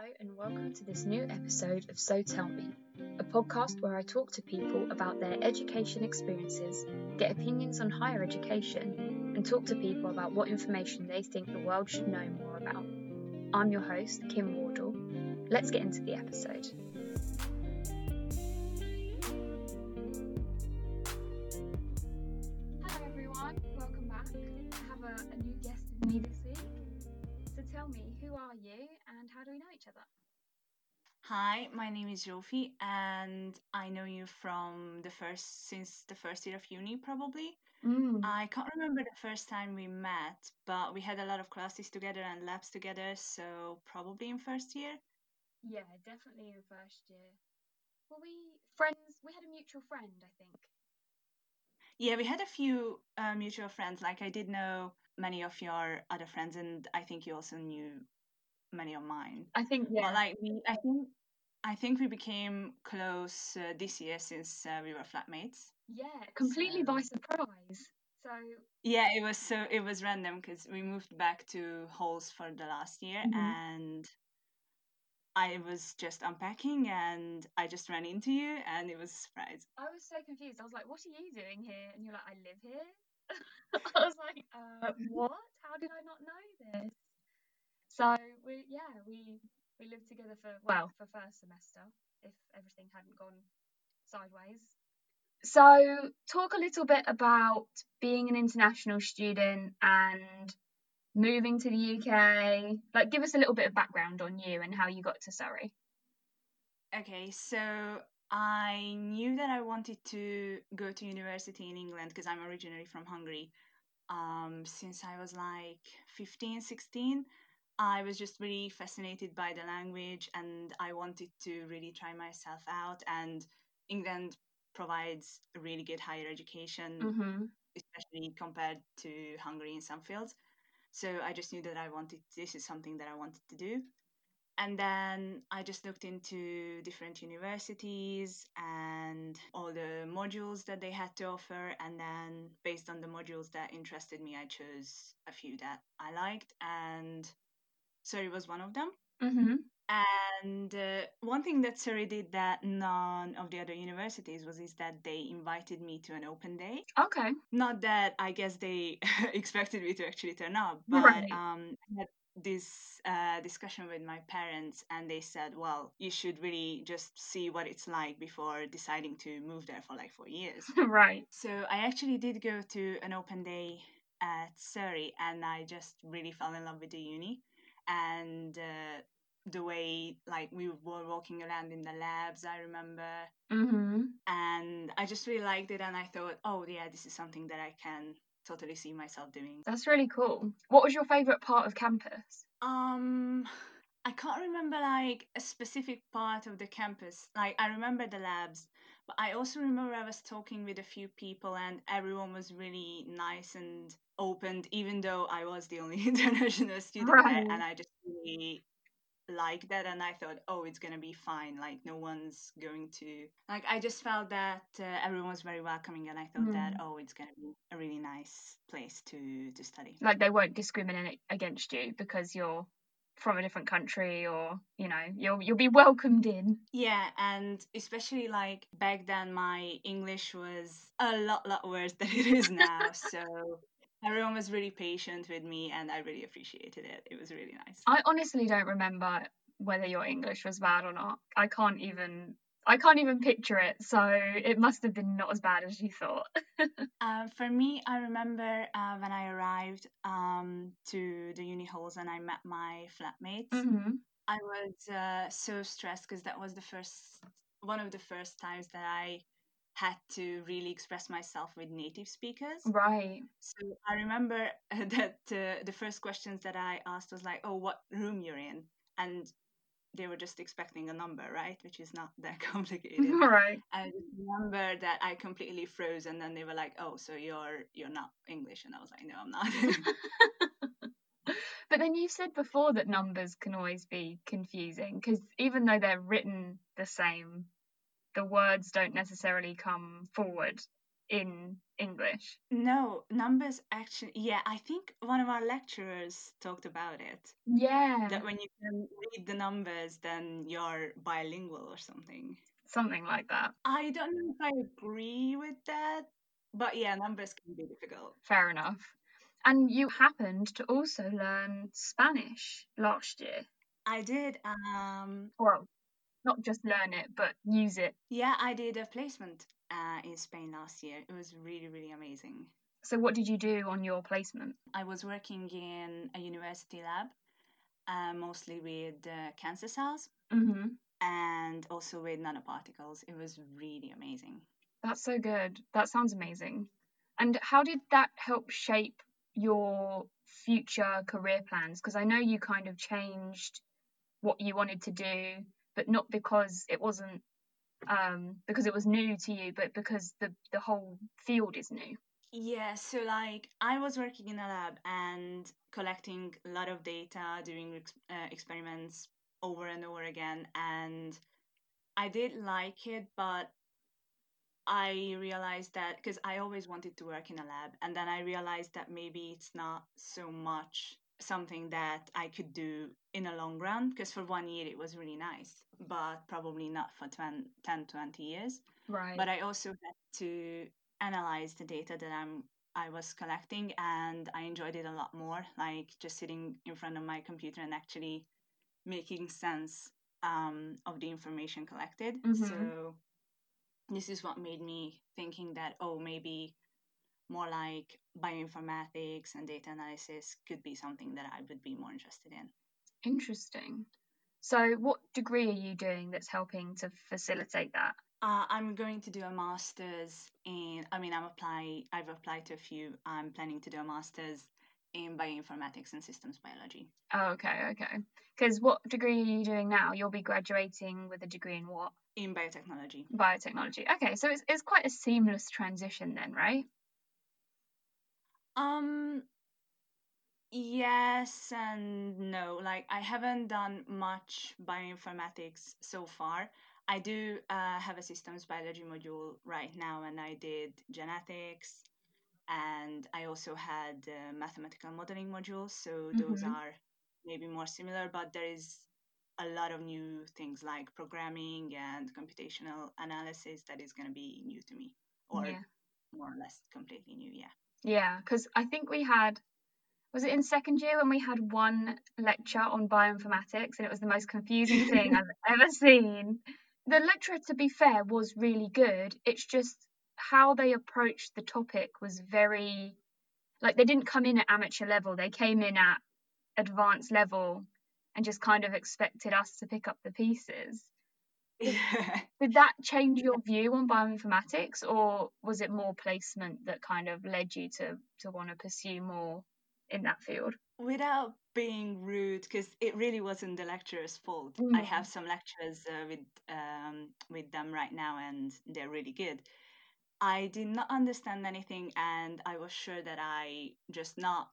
Hello, and welcome to this new episode of So Tell Me, a podcast where I talk to people about their education experiences, get opinions on higher education, and talk to people about what information they think the world should know more about. I'm your host, Kim Wardle. Let's get into the episode. How do we know each other? Hi, my name is Jofi, and I know you from the first since the first year of uni, probably. Mm. I can't remember the first time we met, but we had a lot of classes together and labs together, so probably in first year. Yeah, definitely in first year. Were we friends? We had a mutual friend, I think. Yeah, we had a few uh, mutual friends. Like I did know many of your other friends, and I think you also knew many of mine. I think yeah. But like we, I think, I think we became close uh, this year since uh, we were flatmates. yeah, completely by surprise. So yeah, it was so it was random because we moved back to Halls for the last year, Mhm. and I was just unpacking, and I just ran into you, and it was a surprise. I was so confused. I was like, "What are you doing here?" And you're like, "I live here." I was like, uh, "What? How did I not know this?" So we yeah we we lived together for well for first semester if everything hadn't gone sideways. So talk a little bit about being an international student and moving to the UK. Like give us a little bit of background on you and how you got to Surrey. Okay, so I knew that I wanted to go to university in England because I'm originally from Hungary. Um, since I was like 15, 16, I was just really fascinated by the language and I wanted to really try myself out. And England provides a really good higher education, Mm-hmm. especially compared to Hungary in some fields. So I just knew that I wanted, this is something that I wanted to do and then I just looked into different universities and all the modules that they had to offer. And then, based on the modules that interested me, I chose a few that I liked, and Surrey was one of them. Mm-hmm. And uh, one thing that Surrey did that none of the other universities was is that they invited me to an open day. Okay. Not that I guess they expected me to actually turn up, but Right. um, I had this uh, discussion with my parents, and they said, "Well, you should really just see what it's like before deciding to move there for like four years." right. so I actually did go to an open day at Surrey, and I just really fell in love with the uni and uh, the way like we were walking around in the labs. I remember Mm-hmm. and I just really liked it and I thought, oh yeah, this is something that I can totally see myself doing. That's really cool. What was your favourite part of campus? Um I can't remember like a specific part of the campus. Like I remember the labs, but I also remember I was talking with a few people and everyone was really nice and open even though I was the only international student there and I just really liked that and I thought, oh, it's gonna be fine. Like no one's going to like. I just felt that uh, everyone was very welcoming, and I thought that Mm. oh, it's gonna be a really nice place to to study. Like they won't discriminate against you because you're from a different country or, you know, you'll you'll be welcomed in. Yeah, and especially like back then, my English was a lot lot worse than it is now. so everyone was really patient with me, and I really appreciated it. It was really nice. I honestly don't remember whether your English was bad or not. I can't even I can't even picture it, so it must have been not as bad as you thought. Uh, for me, I remember uh, when I arrived um, to the uni halls and I met my flatmates. mm-hmm. I was uh, so stressed because that was the first one of the first times that I had to really express myself with native speakers. Right. So I remember that uh, the first questions that I asked was like, "Oh, what room you're in?" and they were just expecting a number, right? Which is not that complicated. right. I remember that I completely froze, and then they were like, "Oh, so you're you're not English?" And I was like, "No, I'm not." But then you said before that numbers can always be confusing because even though they're written the same, the words don't necessarily come forward in English. No, numbers actually, yeah, I think one of our lecturers talked about it. Yeah. That when you can read the numbers, then you're bilingual or something. Something like that. I don't know if I agree with that, but yeah, numbers can be difficult. Fair enough. And you happened to also learn Spanish last year. I did. Um, Well, not just learn it, but use it. yeah, I did a placement uh, in Spain last year. It was really, really amazing. So, what did you do on your placement? I was working in a university lab, uh, mostly with uh, cancer cells Mm-hmm. and also with nanoparticles. It was really amazing. That's so good. That sounds amazing. And how did that help shape your future career plans? Because I know you kind of changed what you wanted to do, but not because it wasn't um, because it was new to you, but because the the whole field is new. Yeah, so like I was working in a lab and collecting a lot of data, doing uh, experiments over and over again, and I did like it, but I realized that because I always wanted to work in a lab, and then I realized that maybe it's not so much something that I could do in a long run, because for one year it was really nice, but probably not for 10, 10 20 years Right. but I also had to analyze the data that I'm I was collecting and I enjoyed it a lot more like just sitting in front of my computer and actually making sense um, of the information collected Mhm. so this is what made me thinking that oh maybe more like bioinformatics and data analysis could be something that I would be more interested in Interesting. So, what degree are you doing that's helping to facilitate that? Uh, I'm going to do a master's in. I mean, I'm apply. I've applied to a few. I'm planning to do a master's in bioinformatics and systems biology. Oh, okay, okay. Because what degree are you doing now? You'll be graduating with a degree in what? In biotechnology. Biotechnology. Okay, so it's it's quite a seamless transition then, right? Um. Yes and no. Like I haven't done much bioinformatics so far. I do uh, have a systems biology module right now, and I did genetics, and I also had uh, mathematical modeling modules. So those Mhm. are maybe more similar, but there is a lot of new things like programming and computational analysis that is going to be new to me, or Yeah. more or less completely new. Yeah. Yeah, because I think we had, was it in second year when we had one lecture on bioinformatics and it was the most confusing thing I've ever seen. The lecturer, to be fair, was really good. It's just how they approached the topic was very, like, they didn't come in at amateur level, they came in at advanced level and just kind of expected us to pick up the pieces. Did that change your view on bioinformatics, or was it more placement that kind of led you to to want to pursue more in that field? Without being rude, because it really wasn't the lecturer's fault. I Mm. have some lectures uh, with um, with them right now, and they're really good. I did not understand anything, and I was sure that I just not.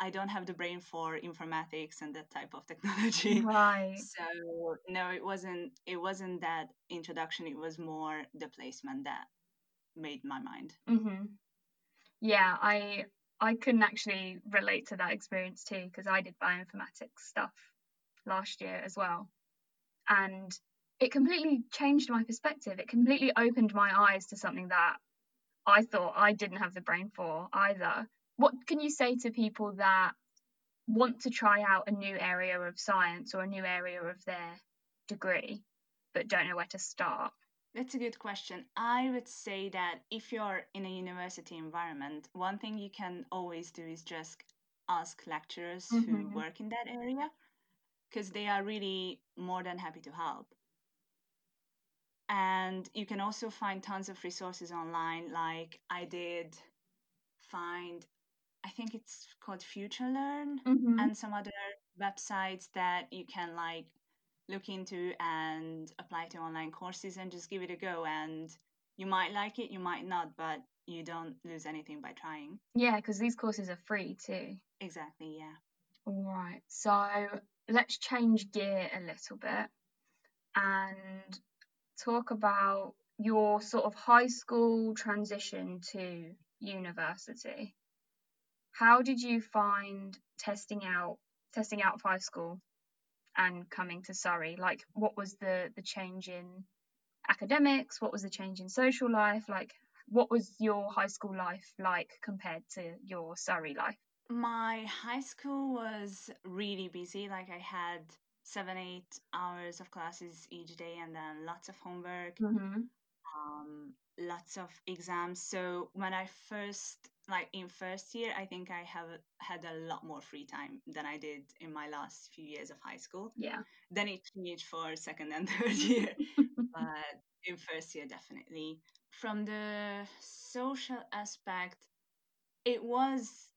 I don't have the brain for informatics and that type of technology. Right. So no, it wasn't. It wasn't that introduction. It was more the placement that made my mind. Mhm. Yeah, I I couldn't actually relate to that experience too because I did bioinformatics stuff last year as well, and it completely changed my perspective. It completely opened my eyes to something that I thought I didn't have the brain for either. What can you say to people that want to try out a new area of science or a new area of their degree but don't know where to start? That's a good question. I would say that if you're in a university environment, one thing you can always do is just ask lecturers who Mhm. work in that area because they are really more than happy to help. And you can also find tons of resources online. Like I did find, I think it's called Future Learn Mm-hmm. and some other websites that you can like look into and apply to online courses and just give it a go and you might like it you might not but you don't lose anything by trying Yeah, because these courses are free too. exactly yeah All right, so let's change gear a little bit and talk about your sort of high school transition to university. How did you find testing out testing out of high school and coming to Surrey? Like what was the the change in academics? What was the change in social life? Like what was your high school life like compared to your Surrey life? My high school was really busy. Like I had seven, eight hours of classes each day and then lots of homework, Mm-hmm. um, lots of exams. So when I first, like in first year, I think I have had a lot more free time than I did in my last few years of high school. Yeah. Then it changed for second and third year, but in first year, definitely. From the social aspect, it was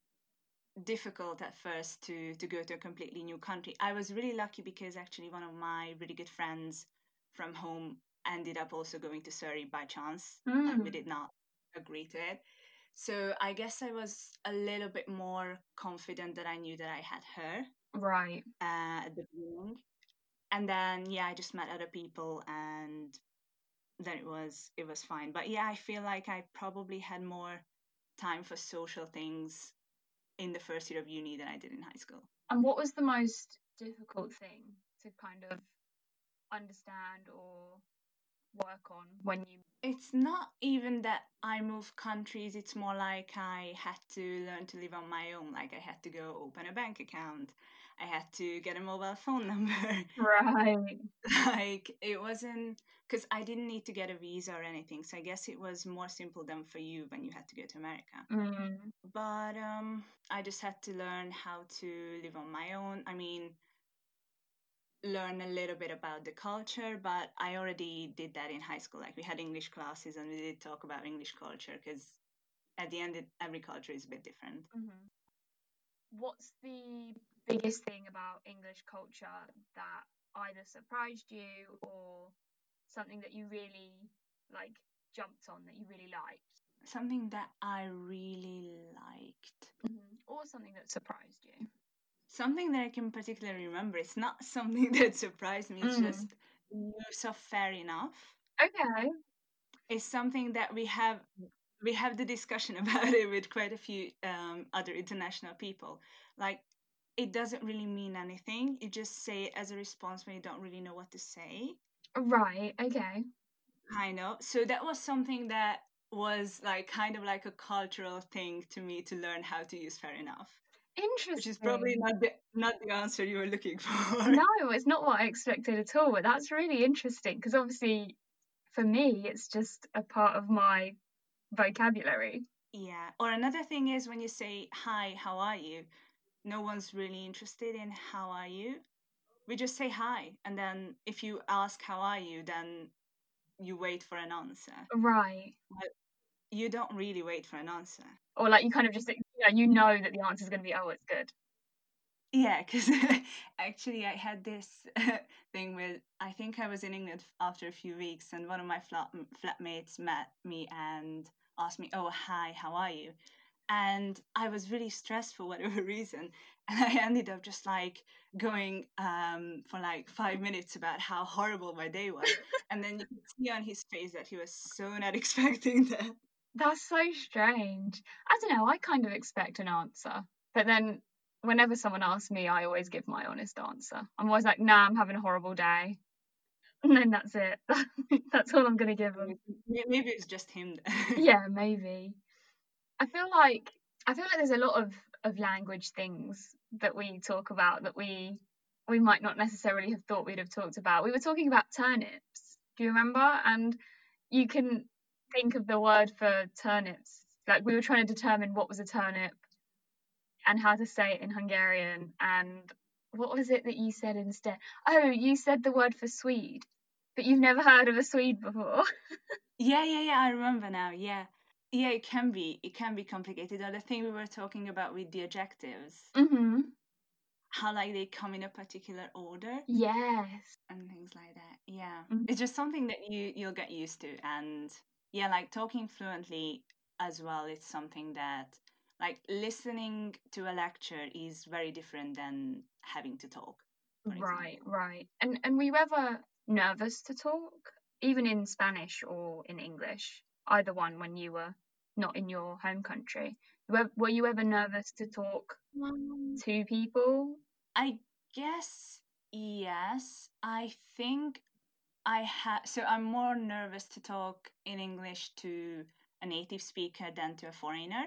difficult at first to to go to a completely new country. I was really lucky because actually one of my really good friends from home ended up also going to Surrey by chance. Like we Mm, did not agree to it. So I guess I was a little bit more confident that I knew that I had her right. uh, at the beginning. And then yeah, I just met other people and then it was it was fine. But yeah, I feel like I probably had more time for social things in the first year of uni than I did in high school. And what was the most difficult thing to kind of understand or work on when you It's not even that I moved countries, it's more like I had to learn to live on my own. Like I had to go open a bank account, I had to get a mobile phone number. Right. like it wasn't because I didn't need to get a visa or anything. So I guess it was more simple than for you when you had to go to America. Mm, But um, I just had to learn how to live on my own. I mean, learn a little bit about the culture, but I already did that in high school. Like we had English classes and we did talk about English culture because at the end, it, every culture is a bit different. mhm. What's the biggest thing about English culture that either surprised you or something that you really like jumped on that you really liked? Something that I really liked. Mhm. Or something that surprised you? Something that I can particularly remember. It's not something that surprised me. It's Mm. just use of fair enough. Okay. It's something that we have we have the discussion about it with quite a few um, other international people. Like it doesn't really mean anything. You just say it as a response when you don't really know what to say. Right. Okay. I know. So that was something that was like kind of like a cultural thing to me to learn how to use fair enough. Interesting. Which is probably not the not the answer you were looking for. No, it's not what I expected at all. But that's really interesting because obviously, for me, it's just a part of my vocabulary. Yeah. Or another thing is when you say hi, how are you? No one's really interested in how are you. We just say hi, and then if you ask how are you, then you wait for an answer. Right. You don't really wait for an answer. Or like you kind of just you know, you know that the answer is going to be oh it's good. Yeah, because actually I had this thing with I think I was in England after a few weeks, and one of my flat flatmates met me and asked me, "Oh, hi, how are you?" And I was really stressed for whatever reason, and I ended up just like going um, for like five minutes about how horrible my day was, and then you could see on his face that he was so not expecting that. That's so strange. I don't know. I kind of expect an answer, but then whenever someone asks me, I always give my honest answer. I'm always like, "Nah, I'm having a horrible day," and then that's it. that's all I'm going to give them. Maybe maybe it's just him. yeah, maybe. I feel like I feel like there's a lot of of language things that we talk about that we we might not necessarily have thought we'd have talked about. We were talking about turnips. Do you remember? And you can think of the word for turnips. Like we were trying to determine what was a turnip and how to say it in Hungarian and what was it that you said instead? Oh, you said the word for Swede, but you've never heard of a Swede before. Yeah, yeah, yeah. I remember now. Yeah, yeah. It can be. It can be complicated. Or the thing we were talking about with the adjectives, mhm. how like they come in a particular order Yes. and things like that. Yeah, Mhm. it's just something that you you'll get used to, and yeah, like talking fluently as well. It's something that like listening to a lecture is very different than having to talk. Right, right. And and were you ever nervous to talk even in Spanish or in English, either one when you were not in your home country? Were, were you ever nervous to talk Um, to people? I guess yes. I think I have. So I'm more nervous to talk in English to a native speaker than to a foreigner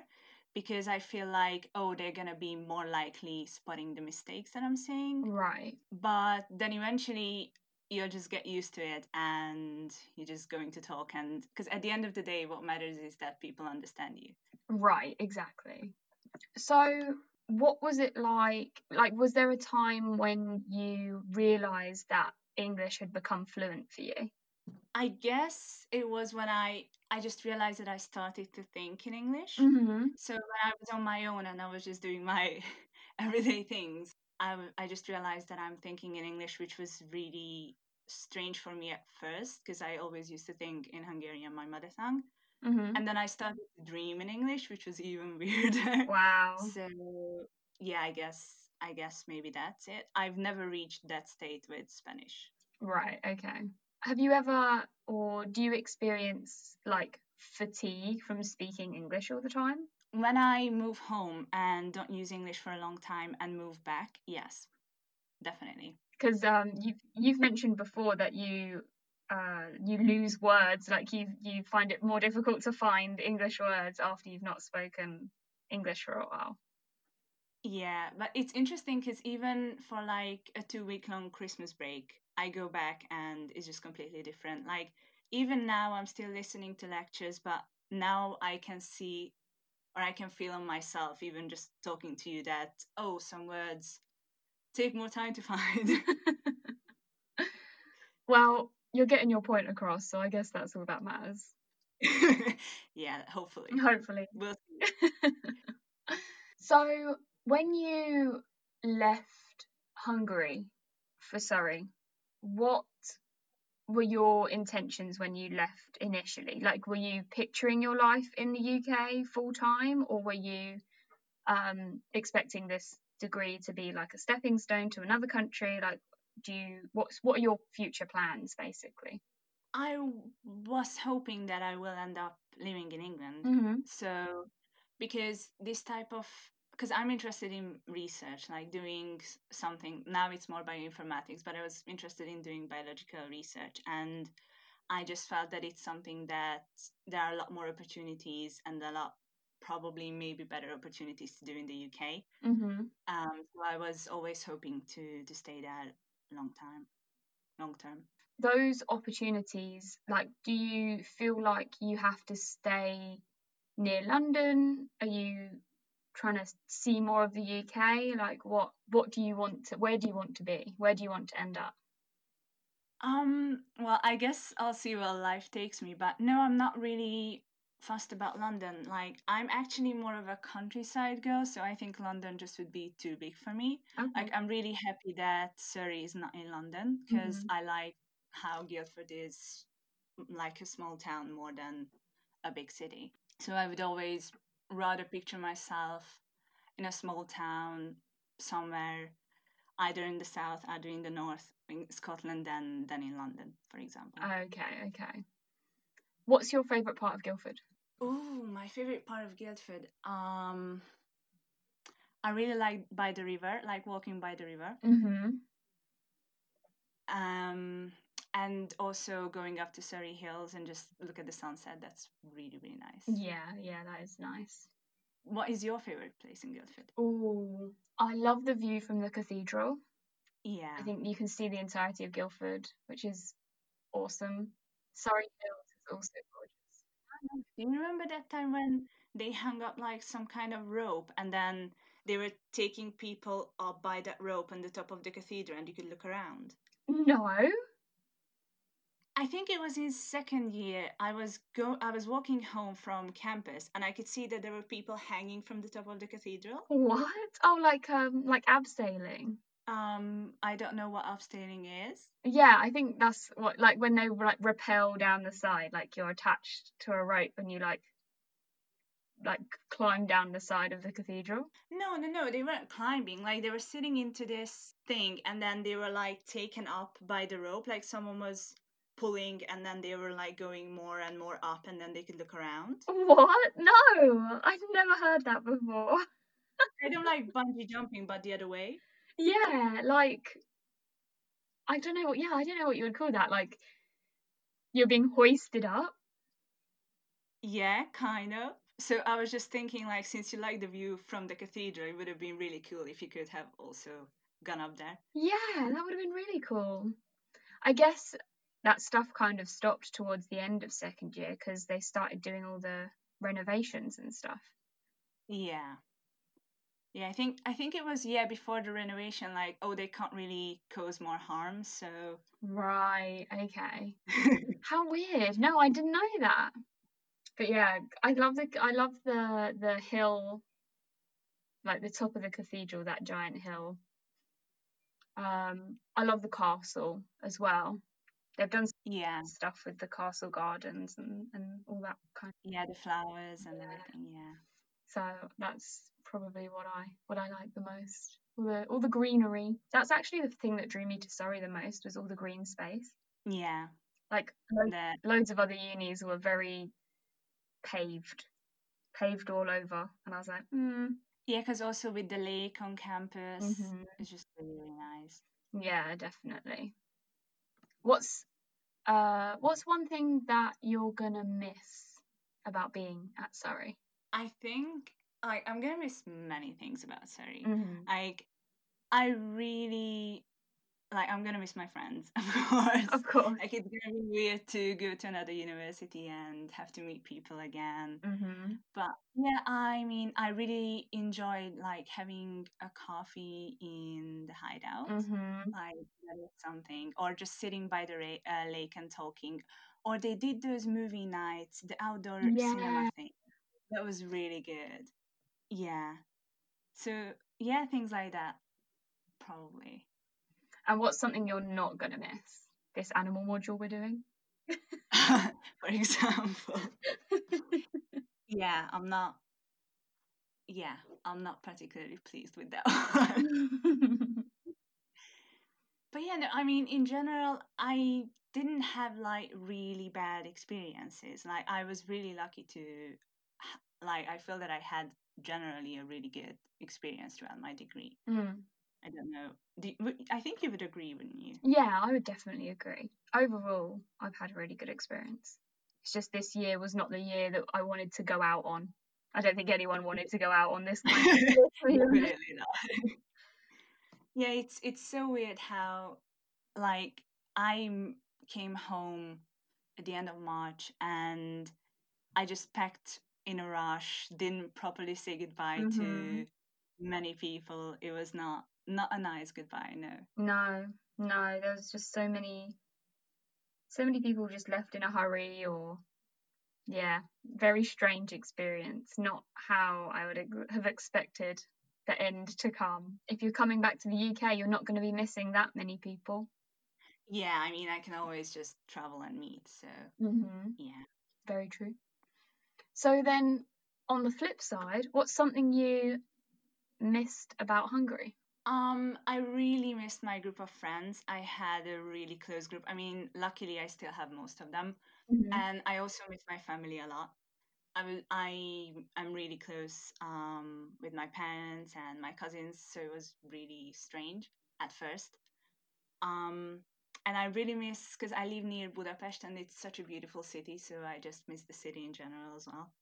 because I feel like, oh, they're going to be more likely spotting the mistakes that I'm saying. Right. But then eventually you'll just get used to it and you're just going to talk. And because at the end of the day, what matters is that people understand you. Right, exactly. So, what was it like? Like, was there a time when you realized that English had become fluent for you? I guess it was when I I just realized that I started to think in English. Mm-hmm. So when I was on my own and I was just doing my everyday things, I, I just realized that I'm thinking in English, which was really strange for me at first because I always used to think in Hungarian, my mother tongue. Mm-hmm. And then I started to dream in English, which was even weirder. Wow. So yeah, I guess I guess maybe that's it. I've never reached that state with Spanish. Right, okay. Have you ever, or do you experience like fatigue from speaking English all the time? When I move home and don't use English for a long time and move back, yes, definitely. Because um, you've you've mentioned before that you uh, you lose words, like you you find it more difficult to find English words after you've not spoken English for a while. Yeah, but it's interesting because even for like a two week long Christmas break, I go back and it's just completely different. Like even now, I'm still listening to lectures, but now I can see or I can feel on myself, even just talking to you, that oh, some words take more time to find. Well, you're getting your point across, so I guess that's all that matters. yeah, hopefully. Hopefully. We'll see. So, when you left Hungary for Surrey, what were your intentions when you left initially? Like, were you picturing your life in the UK full time, or were you um, expecting this degree to be like a stepping stone to another country? Like, do you what's what are your future plans basically? I was hoping that I will end up living in England. Mm-hmm. So, because this type of because I'm interested in research, like doing something. Now it's more bioinformatics, but I was interested in doing biological research, and I just felt that it's something that there are a lot more opportunities and a lot probably maybe better opportunities to do in the UK. Mm-hmm. Um, so I was always hoping to to stay there long time, long term. those opportunities, like, do you feel like you have to stay near London? Are you trying to see more of the UK? Like, what what do you want to? Where do you want to be? Where do you want to end up? Um, well, I guess I'll see where life takes me, but no, I'm not really fussed about London. Like, I'm actually more of a countryside girl, so I think London just would be too big for me. Okay. Like, I'm really happy that Surrey is not in London because Mhm. I like how Guildford is like a small town more than a big city. So I would always rather picture myself in a small town somewhere, either in the south, either in the north, in Scotland, than than in London, for example. Okay, okay. What's your favourite part of Guildford? Oh, my favorite part of Guildford. Um, I really like by the river, like walking by the river. Mm-hmm. Um, and also going up to Surrey Hills and just look at the sunset. That's really, really nice. Yeah, yeah, that is nice. What is your favorite place in Guildford? Oh, I love the view from the cathedral. Yeah. I think you can see the entirety of Guildford, which is awesome. Surrey Hills is also gorgeous. Do you remember that time when they hung up like some kind of rope and then they were taking people up by that rope on the top of the cathedral and you could look around? No. I think it was in second year. I was go I was walking home from campus and I could see that there were people hanging from the top of the cathedral. What? Oh, like um, like abseiling. Um, I don't know what abstaining is. Yeah, I think that's what like when they like rappel down the side, like you're attached to a rope and you like like climb down the side of the cathedral. No, no, no, they weren't climbing. Like they were sitting into this thing and then they were like taken up by the rope, like someone was pulling and then they were like going more and more up and then they could look around. What? No, I've never heard that before. I don't like bungee jumping, but the other way. Yeah, like I don't know what. Yeah, I don't know what you would call that. Like you're being hoisted up. Yeah, kind of. So I was just thinking, like, since you like the view from the cathedral, it would have been really cool if you could have also gone up there. Yeah, that would have been really cool. I guess that stuff kind of stopped towards the end of second year because they started doing all the renovations and stuff. Yeah. Yeah, I think I think it was yeah before the renovation, like oh they can't really cause more harm, so Right, okay. How weird. No, I didn't know that. But yeah, I love the I love the the hill like the top of the cathedral, that giant hill. Um I love the castle as well. They've done yeah stuff with the castle gardens and, and all that kind of yeah the flowers and Yeah. everything yeah so that's probably what I what I like the most. All the all the greenery. That's actually the thing that drew me to Surrey the most was all the green space. yeah Like lo- the loads of other unis were very paved, paved all over, and I was like, hmm, yeah because also with the lake on campus, Mhm. it's just really, really nice. yeah, definitely. What's uh what's one thing that you're gonna miss about being at Surrey? I think like I'm gonna miss many things about Surrey. Mm-hmm. Like I really like I'm gonna miss my friends, of course. Of course. Like it's gonna be weird to go to another university and have to meet people again. Mm-hmm. But yeah, I mean, I really enjoyed like having a coffee in the hideout. Mm-hmm. Like something, or just sitting by the ra- uh, lake and talking. Or they did those movie nights, the outdoor Yeah. cinema thing. That was really good. Yeah. So yeah, things like that, probably. And what's something you're not gonna miss? This animal module we're doing. For example. Yeah, I'm not. Yeah, I'm not particularly pleased with that one. but yeah, no, I mean, in general, I didn't have like really bad experiences. Like, I was really lucky to, like, I feel that I had generally a really good experience throughout my degree. Mm. I don't know. Do, w- I think you would agree, wouldn't you? Yeah, I would definitely agree. Overall, I've had a really good experience. It's just this year was not the year that I wanted to go out on. I don't think anyone wanted to go out on this kind of year, to be honest. Definitely not. yeah, it's it's so weird how like I came home at the end of March and I just packed in a rush, didn't properly say goodbye to Mhm. many people. It was not not a nice goodbye, no. No, no, there was just so many, so many people just left in a hurry or, yeah, very strange experience. Not how I would have expected the end to come. If you're coming back to the UK, you're not going to be missing that many people. Yeah, I mean I can always just travel and meet, so Mm-hmm. yeah. Very true. So then, on the flip side, what's something you missed about Hungary? Um, I really missed my group of friends. I had a really close group. I mean, luckily I still have most of them. and I also miss my family a lot. I I I'm really close um, with my parents and my cousins, so it was really strange at first. Um, and I really miss because I live near Budapest and it's such a beautiful city, so I just miss the city in general as well.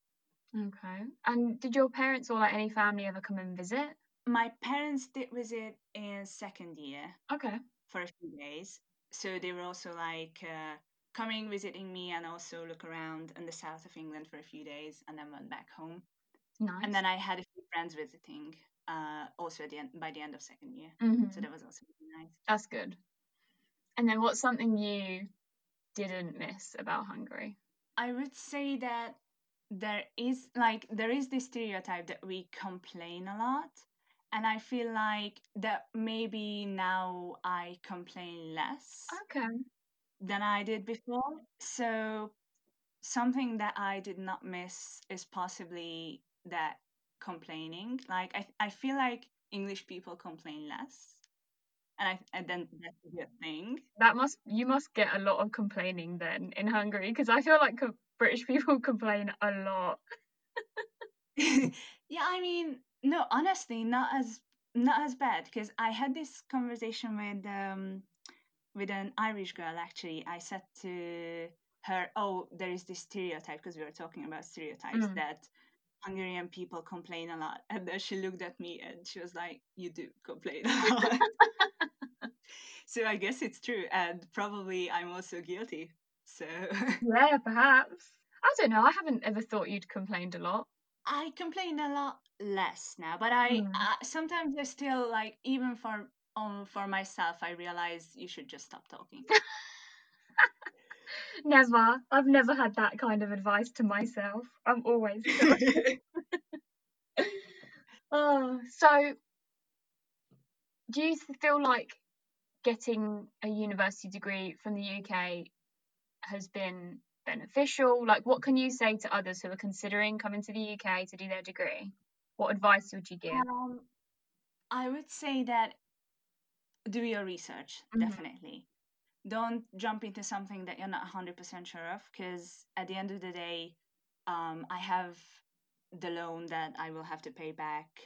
Okay. And did your parents or like any family ever come and visit? My parents did visit in second year Okay. for a few days, so they were also like uh, coming visiting me and also look around in the south of England for a few days, and then went back home. Nice. and then I had a few friends visiting uh, also at the end by the end of second year. Mhm. So that was also really nice. That's good. And then what's something you didn't miss about Hungary? I would say that there is like there is this stereotype that we complain a lot. And I feel like that maybe now I complain less Okay. than I did before. So something that I did not miss is possibly that complaining. Like I I feel like English people complain less and I and then that's a good thing. That must you must get a lot of complaining then in Hungary because I feel like British people complain a lot. yeah, I mean, no, honestly, not as not as bad because I had this conversation with um with an Irish girl actually. I said to her, "Oh, there is this stereotype because we were talking about stereotypes Mm. that Hungarian people complain a lot." And then she looked at me and she was like, "You do complain a lot." so I guess it's true, and probably I'm also guilty. So Yeah, perhaps. I don't know. I haven't ever thought you'd complained a lot. I complain a lot less now, but I Mm. uh, sometimes I still like even for um for myself. I realize you should just stop talking. Never. I've never had that kind of advice to myself. I'm always Oh, so do you feel like getting a university degree from the UK has been beneficial? Like, what can you say to others who are considering coming to the UK to do their degree? What advice would you give? um, I would say that do your research Mhm. definitely. Don't jump into something that you're not 100% sure of because at the end of the day, um, I have the loan that I will have to pay back.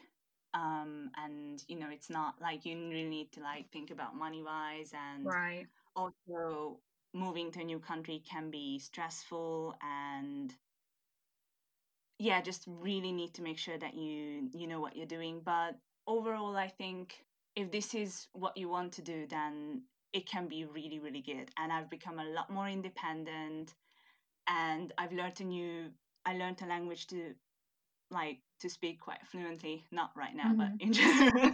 Um, and you know, it's not like you really need to like think about money wise and Right. also moving to a new country can be stressful and yeah just really need to make sure that you you know what you're doing. But overall i think if this is what you want to do then it can be really really good. And i've become a lot more independent and i've learned a new i learned a language to like to speak quite fluently not right now but in general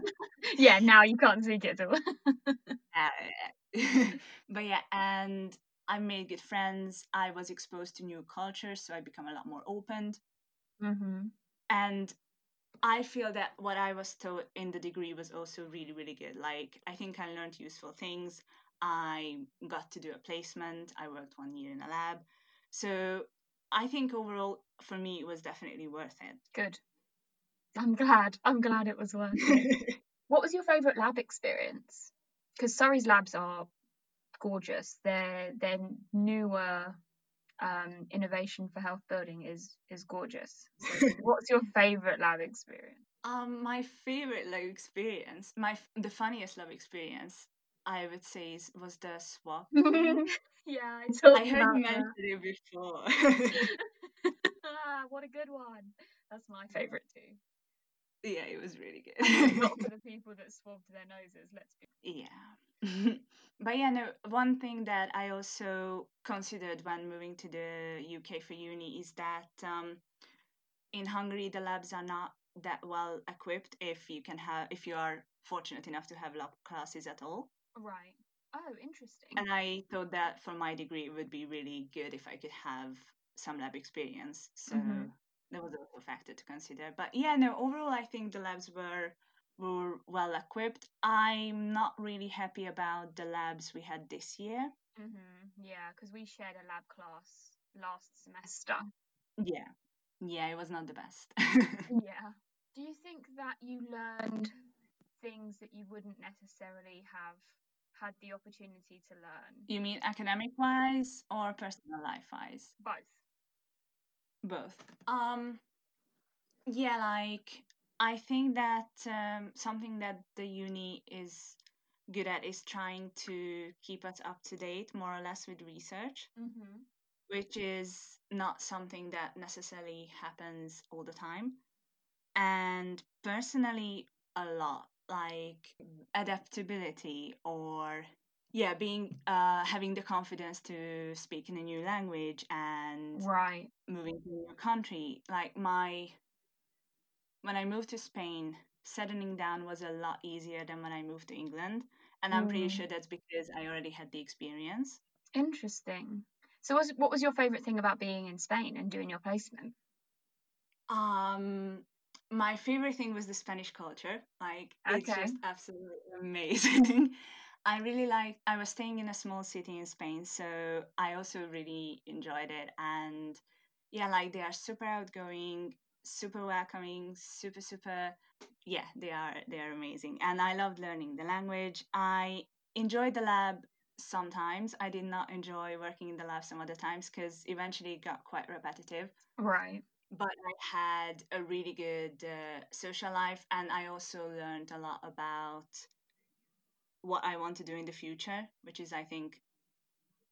Yeah, now you can't speak it at all. Uh, but yeah, and I made good friends. I was exposed to new cultures, so I become a lot more open. hmm And I feel that what I was taught in the degree was also really, really good. Like, I think I learned useful things. I got to do a placement. I worked one year in a lab. So I think overall, for me, it was definitely worth it. Good. I'm glad. I'm glad it was worth it. What was your favourite lab experience? Because Surrey's labs are gorgeous. Their their newer um, innovation for health building is is gorgeous. So what's your favourite lab experience? Um, my favorite lab experience, my f- the funniest love experience, I would say is, was the swap. yeah, I I heard you that. mention it before. What a good one. That's my favourite too. yeah, it was really good. Not for the people that swabbed their noses. Let's be. yeah. but yeah, no, one thing that I also considered when moving to the UK for uni is that um, in Hungary the labs are not that well equipped if you can have if you are fortunate enough to have lab classes at all. Right. Oh, interesting. And I thought that for my degree it would be really good if I could have some lab experience. So Mhm. that was also a factor to consider. But yeah, no, overall I think the labs were were well equipped. I'm not really happy about the labs we had this year. hmm Yeah, because we shared a lab class last semester. Yeah. Yeah, it was not the best. Yeah. Do you think that you learned things that you wouldn't necessarily have had the opportunity to learn? you mean academic wise or personal life wise? Both. Both. Um yeah, like I think that um, something that the uni is good at is trying to keep us up to date more or less with research, Mm-hmm. which is not something that necessarily happens all the time. And personally, a lot like adaptability or yeah, being uh, having the confidence to speak in a new language and Right. moving to a new country. Like my when I moved to Spain, settling down was a lot easier than when I moved to England. And I'm pretty Mm. sure that's because I already had the experience. Interesting. So, was, what was your favourite thing about being in Spain and doing your placement? Um, my favorite thing was the Spanish culture. Like it's just absolutely amazing. I really like I was staying in a small city in Spain, so I also really enjoyed it. And yeah, like they are super outgoing, super welcoming, super super yeah, they are they are amazing. And I loved learning the language. I enjoyed the lab sometimes. I did not enjoy working in the lab some other times because eventually it got quite repetitive. Right. But I had a really good uh, social life, and I also learned a lot about what I want to do in the future, which is, I think,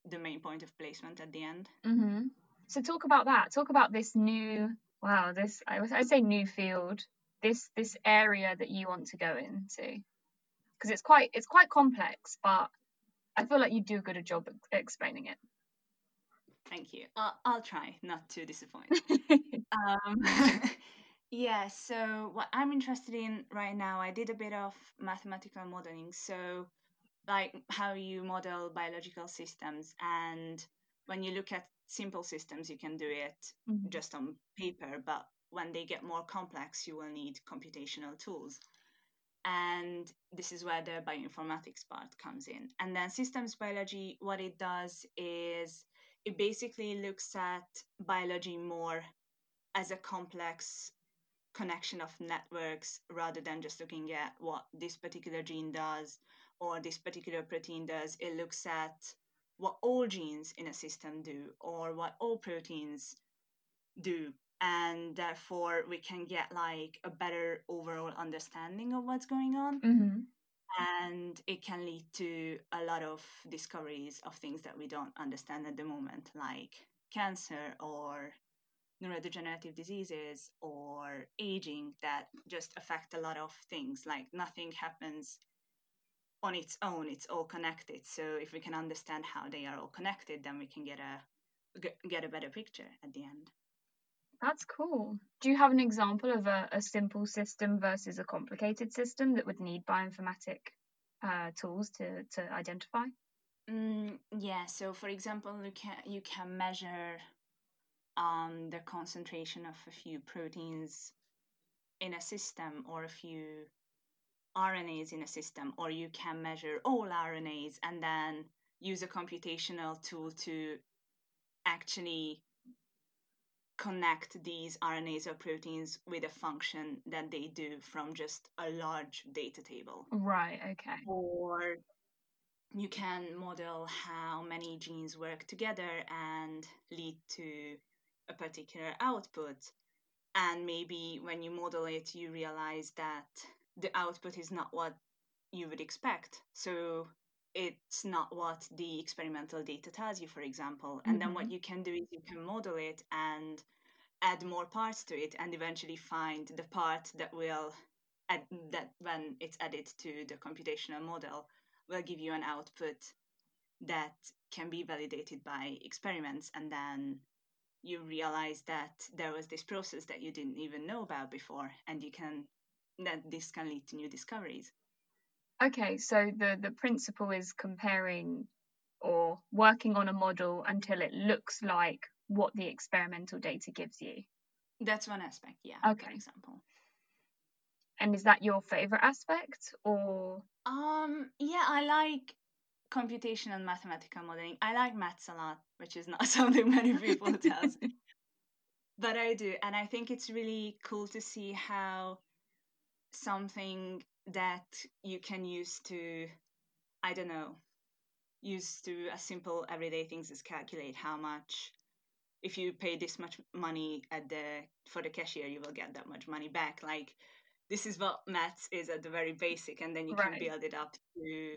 the main point of placement at the end. Mm-hmm. So talk about that. Talk about this new, wow, this I would say new field, this this area that you want to go into, because it's quite it's quite complex, but I feel like you do a good job explaining it. Thank you. I'll, I'll try not to disappoint. um, yeah, so what I'm interested in right now, I did a bit of mathematical modeling. So, like how you model biological systems. And when you look at simple systems, you can do it mm-hmm. just on paper. But when they get more complex, you will need computational tools. And this is where the bioinformatics part comes in. And then systems biology, what it does is it basically looks at biology more as a complex connection of networks rather than just looking at what this particular gene does or this particular protein does. It looks at what all genes in a system do or what all proteins do and therefore we can get like a better overall understanding of what's going on mm-hmm. and it can lead to a lot of discoveries of things that we don't understand at the moment like cancer or neurodegenerative diseases or aging that just affect a lot of things like nothing happens on its own it's all connected so if we can understand how they are all connected then we can get a get a better picture at the end that's cool. Do you have an example of a, a simple system versus a complicated system that would need bioinformatic uh, tools to, to identify? Mm, yeah, so for example, you can, you can measure um, the concentration of a few proteins in a system or a few RNAs in a system, or you can measure all RNAs and then use a computational tool to actually connect these RNAs or proteins with a function that they do from just a large data table. Right, okay. Or you can model how many genes work together and lead to a particular output. And maybe when you model it, you realize that the output is not what you would expect. So it's not what the experimental data tells you, for example. And mm-hmm. then what mm-hmm. you can do is you can model it and add more parts to it and eventually find the part that will add that when it's added to the computational model will give you an output that can be validated by experiments and then you realize that there was this process that you didn't even know about before and you can that this can lead to new discoveries Okay, so the, the principle is comparing or working on a model until it looks like what the experimental data gives you. That's one aspect, yeah. Okay. For example. And is that your favorite aspect or um yeah, I like computational mathematical modeling. I like maths a lot, which is not something many people tell me. But I do, and I think it's really cool to see how something that you can use to i don't know use to a simple everyday things is calculate how much if you pay this much money at the for the cashier you will get that much money back like this is what maths is at the very basic and then you right. can build it up to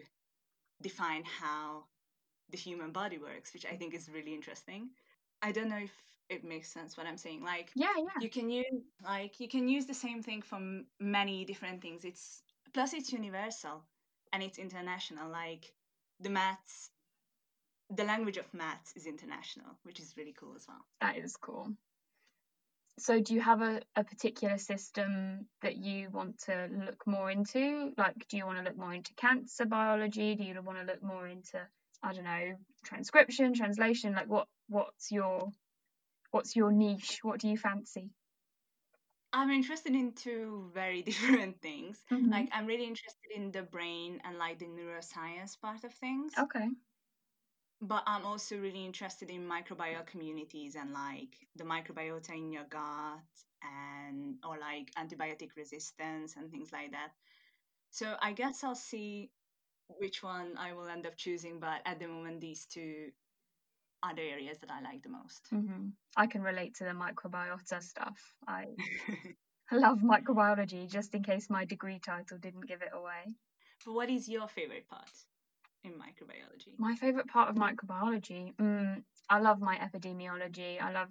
define how the human body works which i think is really interesting. I don't know if it makes sense what i'm saying. Like yeah yeah. you can use like you can use the same thing from many different things. It's plus it's universal and it's international. Like the maths the language of maths is international which is really cool as well. That is cool. So do you have a, a particular system that you want to look more into? Like do you want to look more into cancer biology? Do you want to look more into i don't know transcription translation like what what's your what's your niche what do you fancy I'm interested in two very different things. Mm-hmm. Like I'm really interested in the brain and like the neuroscience part of things. Okay. But I'm also really interested in microbial communities and like the microbiota in your gut and or like antibiotic resistance and things like that. So I guess I'll see which one I will end up choosing, but at the moment these two are the areas that I like the most. hmm I can relate to the microbiota stuff. I love microbiology, just in case my degree title didn't give it away. but what is your favorite part in microbiology? My favorite part of microbiology, mm, I love my epidemiology. I love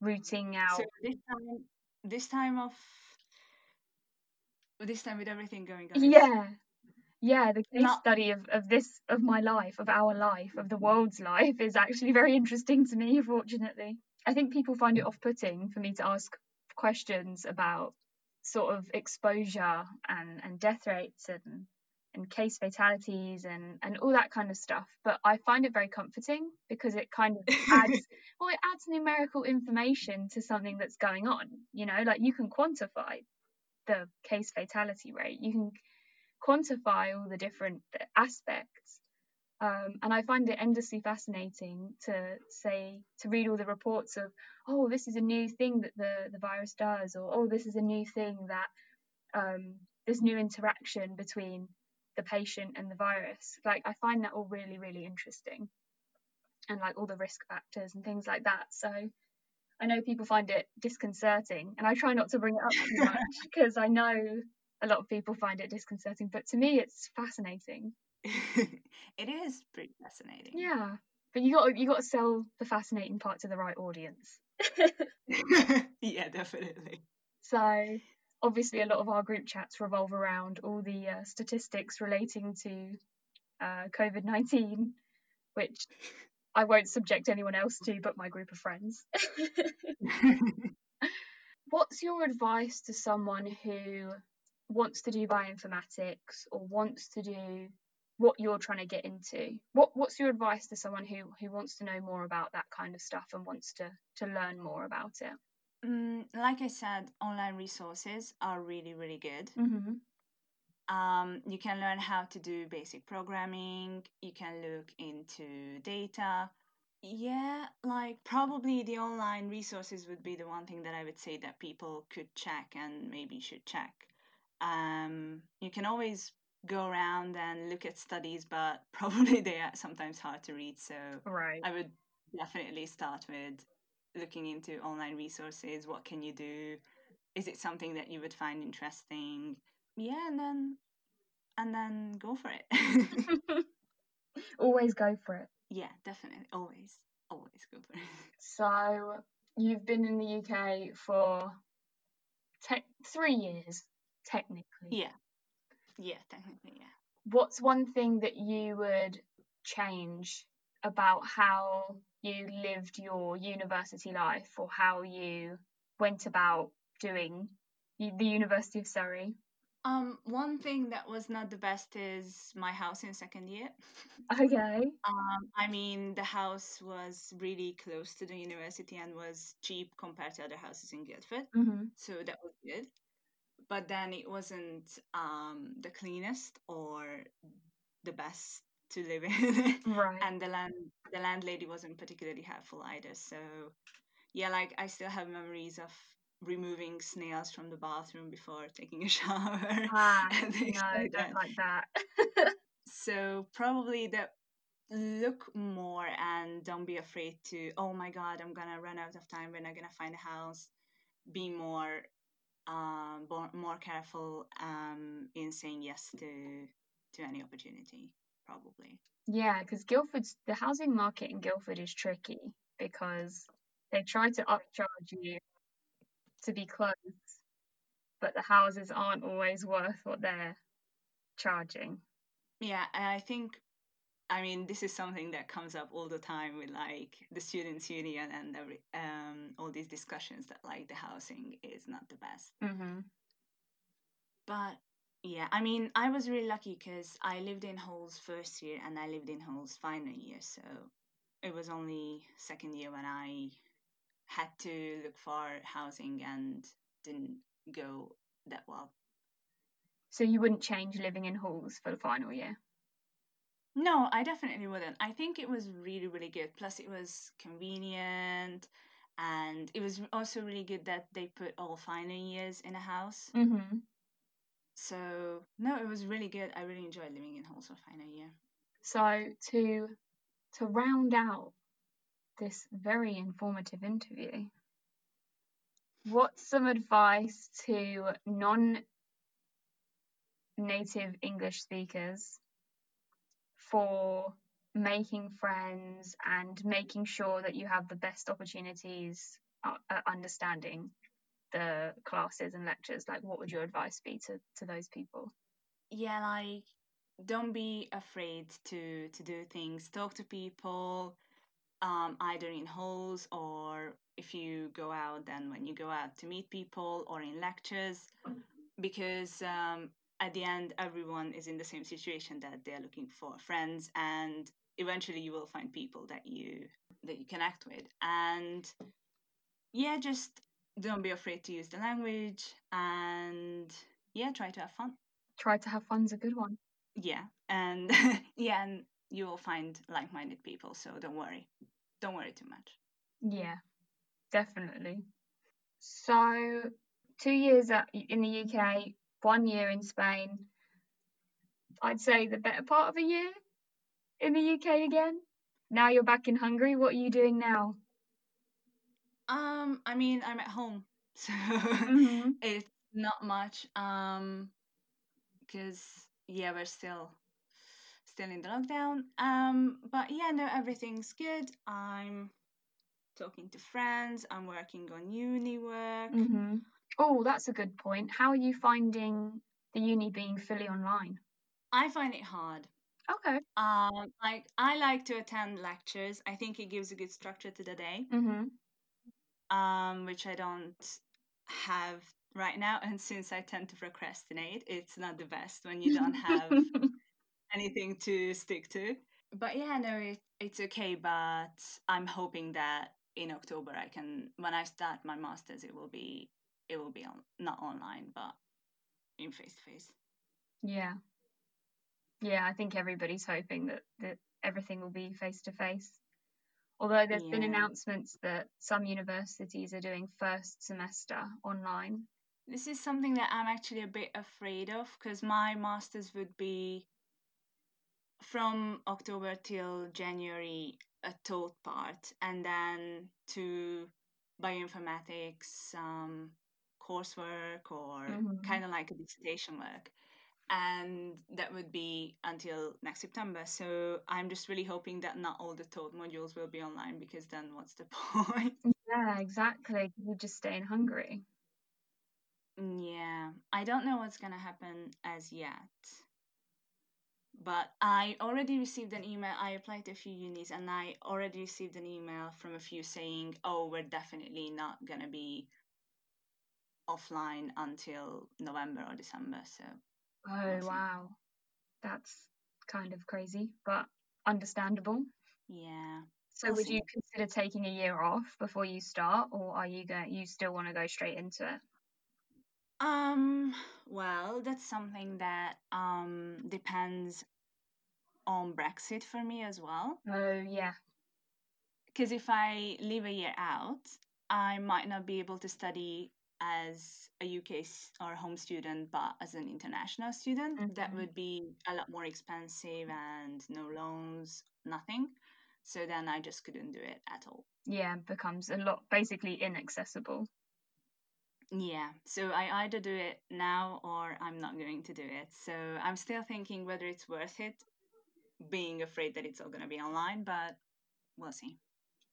rooting out. So this time, this time of this time with everything going on. Yeah, yeah. The case Not study of, of this, of my life, of our life, of the world's life is actually very interesting to me, fortunately. I think people find it off putting for me to ask questions about sort of exposure and, and death rates and, and case fatalities and, and all that kind of stuff. But I find it very comforting because it kind of adds well, it adds numerical information to something that's going on. You know, like you can quantify the case fatality rate, you can quantify all the different aspects. Um, and I find it endlessly fascinating to say to read all the reports of oh this is a new thing that the the virus does or oh this is a new thing that um, this new interaction between the patient and the virus. Like I find that all really really interesting and like all the risk factors and things like that. So I know people find it disconcerting, and I try not to bring it up too much because I know a lot of people find it disconcerting. But to me, it's fascinating. it is pretty fascinating. Yeah, but you got you got to sell the fascinating part to the right audience. yeah, definitely. so obviously, a lot of our group chats revolve around all the uh, statistics relating to uh, COVID nineteen, which I won't subject anyone else to but my group of friends. What's your advice to someone who wants to do bioinformatics or wants to do what you're trying to get into? What What's your advice to someone who who wants to know more about that kind of stuff and wants to to learn more about it? Mm, like I said, online resources are really, really good. hmm Um, you can learn how to do basic programming. You can look into data. Yeah, like probably the online resources would be the one thing that I would say that people could check and maybe should check. Um, you can always go around and look at studies, but probably they are sometimes hard to read. So Right. I would definitely start with looking into online resources. What can you do? Is it something that you would find interesting? Yeah, and then and then go for it. Always go for it. yeah, definitely. Always, always go for it. So you've been in the UK for te- three years, technically. Yeah, yeah, technically, yeah. What's one thing that you would change about how you lived your university life or how you went about doing the University of Surrey? Um, one thing that was not the best is my house in second year. Okay. Um, I mean, the house was really close to the university and was cheap compared to other houses in Guildford, hmm so that was good. But then it wasn't um, the cleanest or the best to live in, Right. and the land the landlady wasn't particularly helpful either. So yeah, like I still have memories of removing snails from the bathroom before taking a shower Ah, no, like don't like that. So probably that look more and don't be afraid to, oh my God, I'm gonna run out of time. We're not gonna find a house. Be more um more, more careful um in saying yes to to any opportunity, probably. Yeah, because Guildford's the housing market in Guildford is tricky because they try to upcharge you to be close, but the houses aren't always worth what they're charging. Yeah, I think I mean this is something that comes up all the time with like the students union and every, um all these discussions that like the housing is not the best. Mm-hmm. But yeah, I mean, I was really lucky because I lived in Halls first year and I lived in Halls final year. So it was only second year when I had to look for housing and didn't go that well. So you wouldn't change living in halls for the final year? No, I definitely wouldn't. I think it was really, really good. Plus, it was convenient And it was also really good that they put all final years in a house. Mm-hmm. So no, it was really good. I really enjoyed living in Halls for final year. So to to round out this very informative interview, what's some advice to non native English speakers for making friends and making sure that you have the best opportunities at understanding the classes and lectures. Like what would your advice be to, to those people? Yeah, like don't be afraid to to do things. Talk to people, um, either in halls or if you go out, then when you go out to meet people or in lectures, because um, at the end, everyone is in the same situation that they're looking for friends, and eventually you will find people that you that you connect with. And yeah, just don't be afraid to use the language, and yeah, try to have fun. try to have fun's a good one Yeah, and yeah, and you will find like-minded people. So don't worry, don't worry too much. yeah definitely so two years in the uk one year in spain i'd say the better part of a year in the uk again now you're back in hungary what are you doing now Um, I mean, I'm at home, so mm-hmm. it's not much. Um, because yeah, we're still still in the lockdown. Um, but yeah, no, everything's good. I'm talking to friends. I'm working on uni work. Mm-hmm. Oh that's a good point how are you finding the uni being fully online I find it hard. okay Um, like I like to attend lectures. I think it gives a good structure to the day. mm-hmm. um, which I don't have right now. And since I tend to procrastinate, it's not the best when you don't have anything to stick to. But yeah, no, it, it's okay. But I'm hoping that in October I can, when I start my masters, it will be, it will be on, not online, but in face to face. Yeah. Yeah, I think everybody's hoping that, that everything will be face to face. Although there's been announcements that some universities are doing first semester online. This is something that I'm actually a bit afraid of because my masters would be from October till January a taught part, and then to bioinformatics um, coursework or Mhm. kind of like a dissertation work. And that would be until next September. So I'm just really hoping that not all the taught modules will be online because then what's the point? Yeah, exactly. You just stay in Hungary. Yeah, I don't know what's gonna happen as yet. But I already received an email. I applied to a few unis and I already received an email from a few saying, oh, we're definitely not gonna be offline until November or December. So, Oh, wow. That's kind of crazy, but understandable. yeah. So We'll would you consider taking a year off before you start, or are you going you still want to go straight into it? Um, well, that's something that um depends on Brexit for me as well. Oh, yeah. because if I leave a year out, I might not be able to study as a UK or home student, but as an international student. That Mhm. would be a lot more expensive and no loans, nothing. So then I just couldn't do it at all. Yeah, becomes a lot basically inaccessible. Yeah, so I either do it now or I'm not going to do it. So I'm still thinking whether it's worth it, being afraid that it's all going to be online, but we'll see.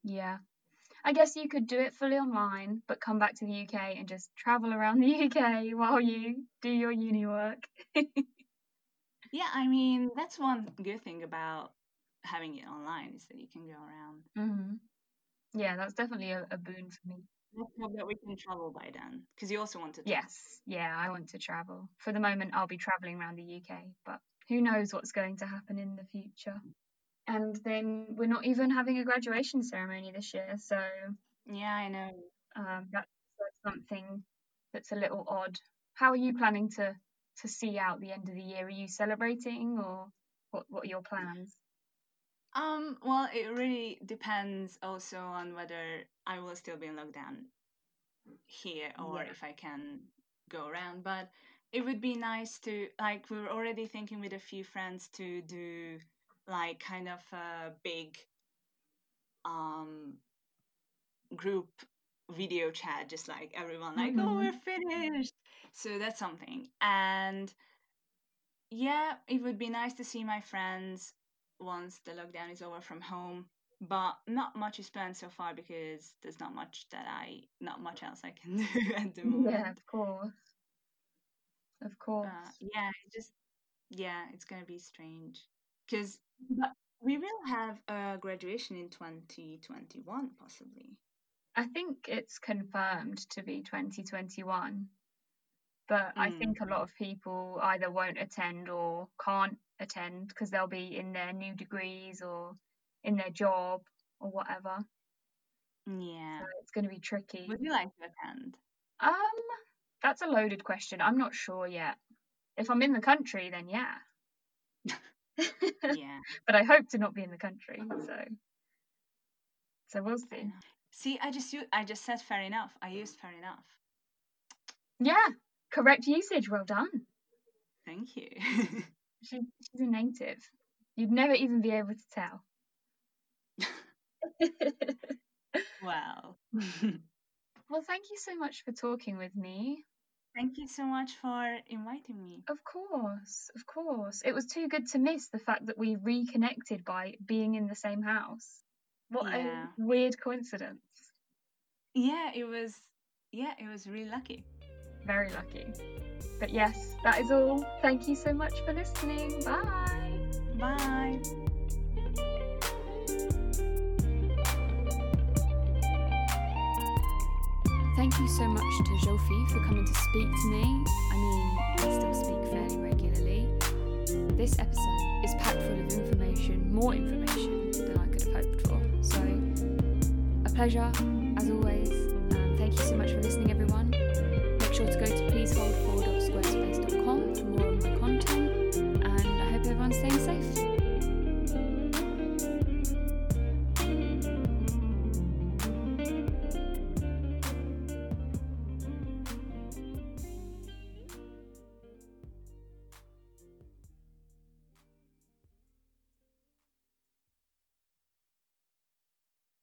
Yeah. I guess you could do it fully online, but come back to the UK and just travel around the UK while you do your uni work. Yeah, I mean, that's one good thing about having it online is that you can go around. hmm Yeah, that's definitely a, a boon for me. Let's hope that we can travel by then, because you also want to. Yes, yeah, I want to travel. For the moment, I'll be traveling around the UK, but who knows what's going to happen in the future. And then we're not even having a graduation ceremony this year, so Yeah, I know. um, that's, something that's a little odd. How are you planning to to see out the end of the year? Are you celebrating, or what? What are your plans? Um, well, it really depends also on whether I will still be in lockdown here or Yeah. if I can go around. But it would be nice to like we were already thinking with a few friends to do like kind of a big um group video chat just like everyone like oh we're finished. So that's something. And yeah it would be nice to see my friends once the lockdown is over from home but not much is planned so far because there's not much that i not much else i can do at the moment. Yeah, of course. Of course. uh, yeah it just yeah it's gonna be strange because we will have a graduation in 2021 possibly I think it's confirmed to be 2021, but I Mm. think a lot of people either won't attend or can't attend because they'll be in their new degrees or in their job or whatever. yeah So it's going to be tricky. would you like to attend Um, that's a loaded question. I'm not sure yet. If I'm in the country, then yeah. Yeah But I hope to not be in the country, so so we'll see. see i just I just said fair enough i used fair enough Yeah, correct usage. Well done. thank you She, she's a native. You'd never even be able to tell. well well, thank you so much for talking with me. Thank you so much for inviting me Of course, of course. It was too good to miss the fact that we reconnected by being in the same house. What Yeah. a weird coincidence. yeah it was yeah it was really lucky Very lucky. But yes, that is all. Thank you so much for listening. Bye. bye thank you so much to Jofi for coming to speak to me. I mean, I still speak fairly regularly. This episode is packed full of information, more information than I could have hoped for. So, a pleasure as always. Um, thank you so much for listening, everyone. Make sure to go to pleasehold4.squarespace.com for more of my content, and I hope everyone's staying safe.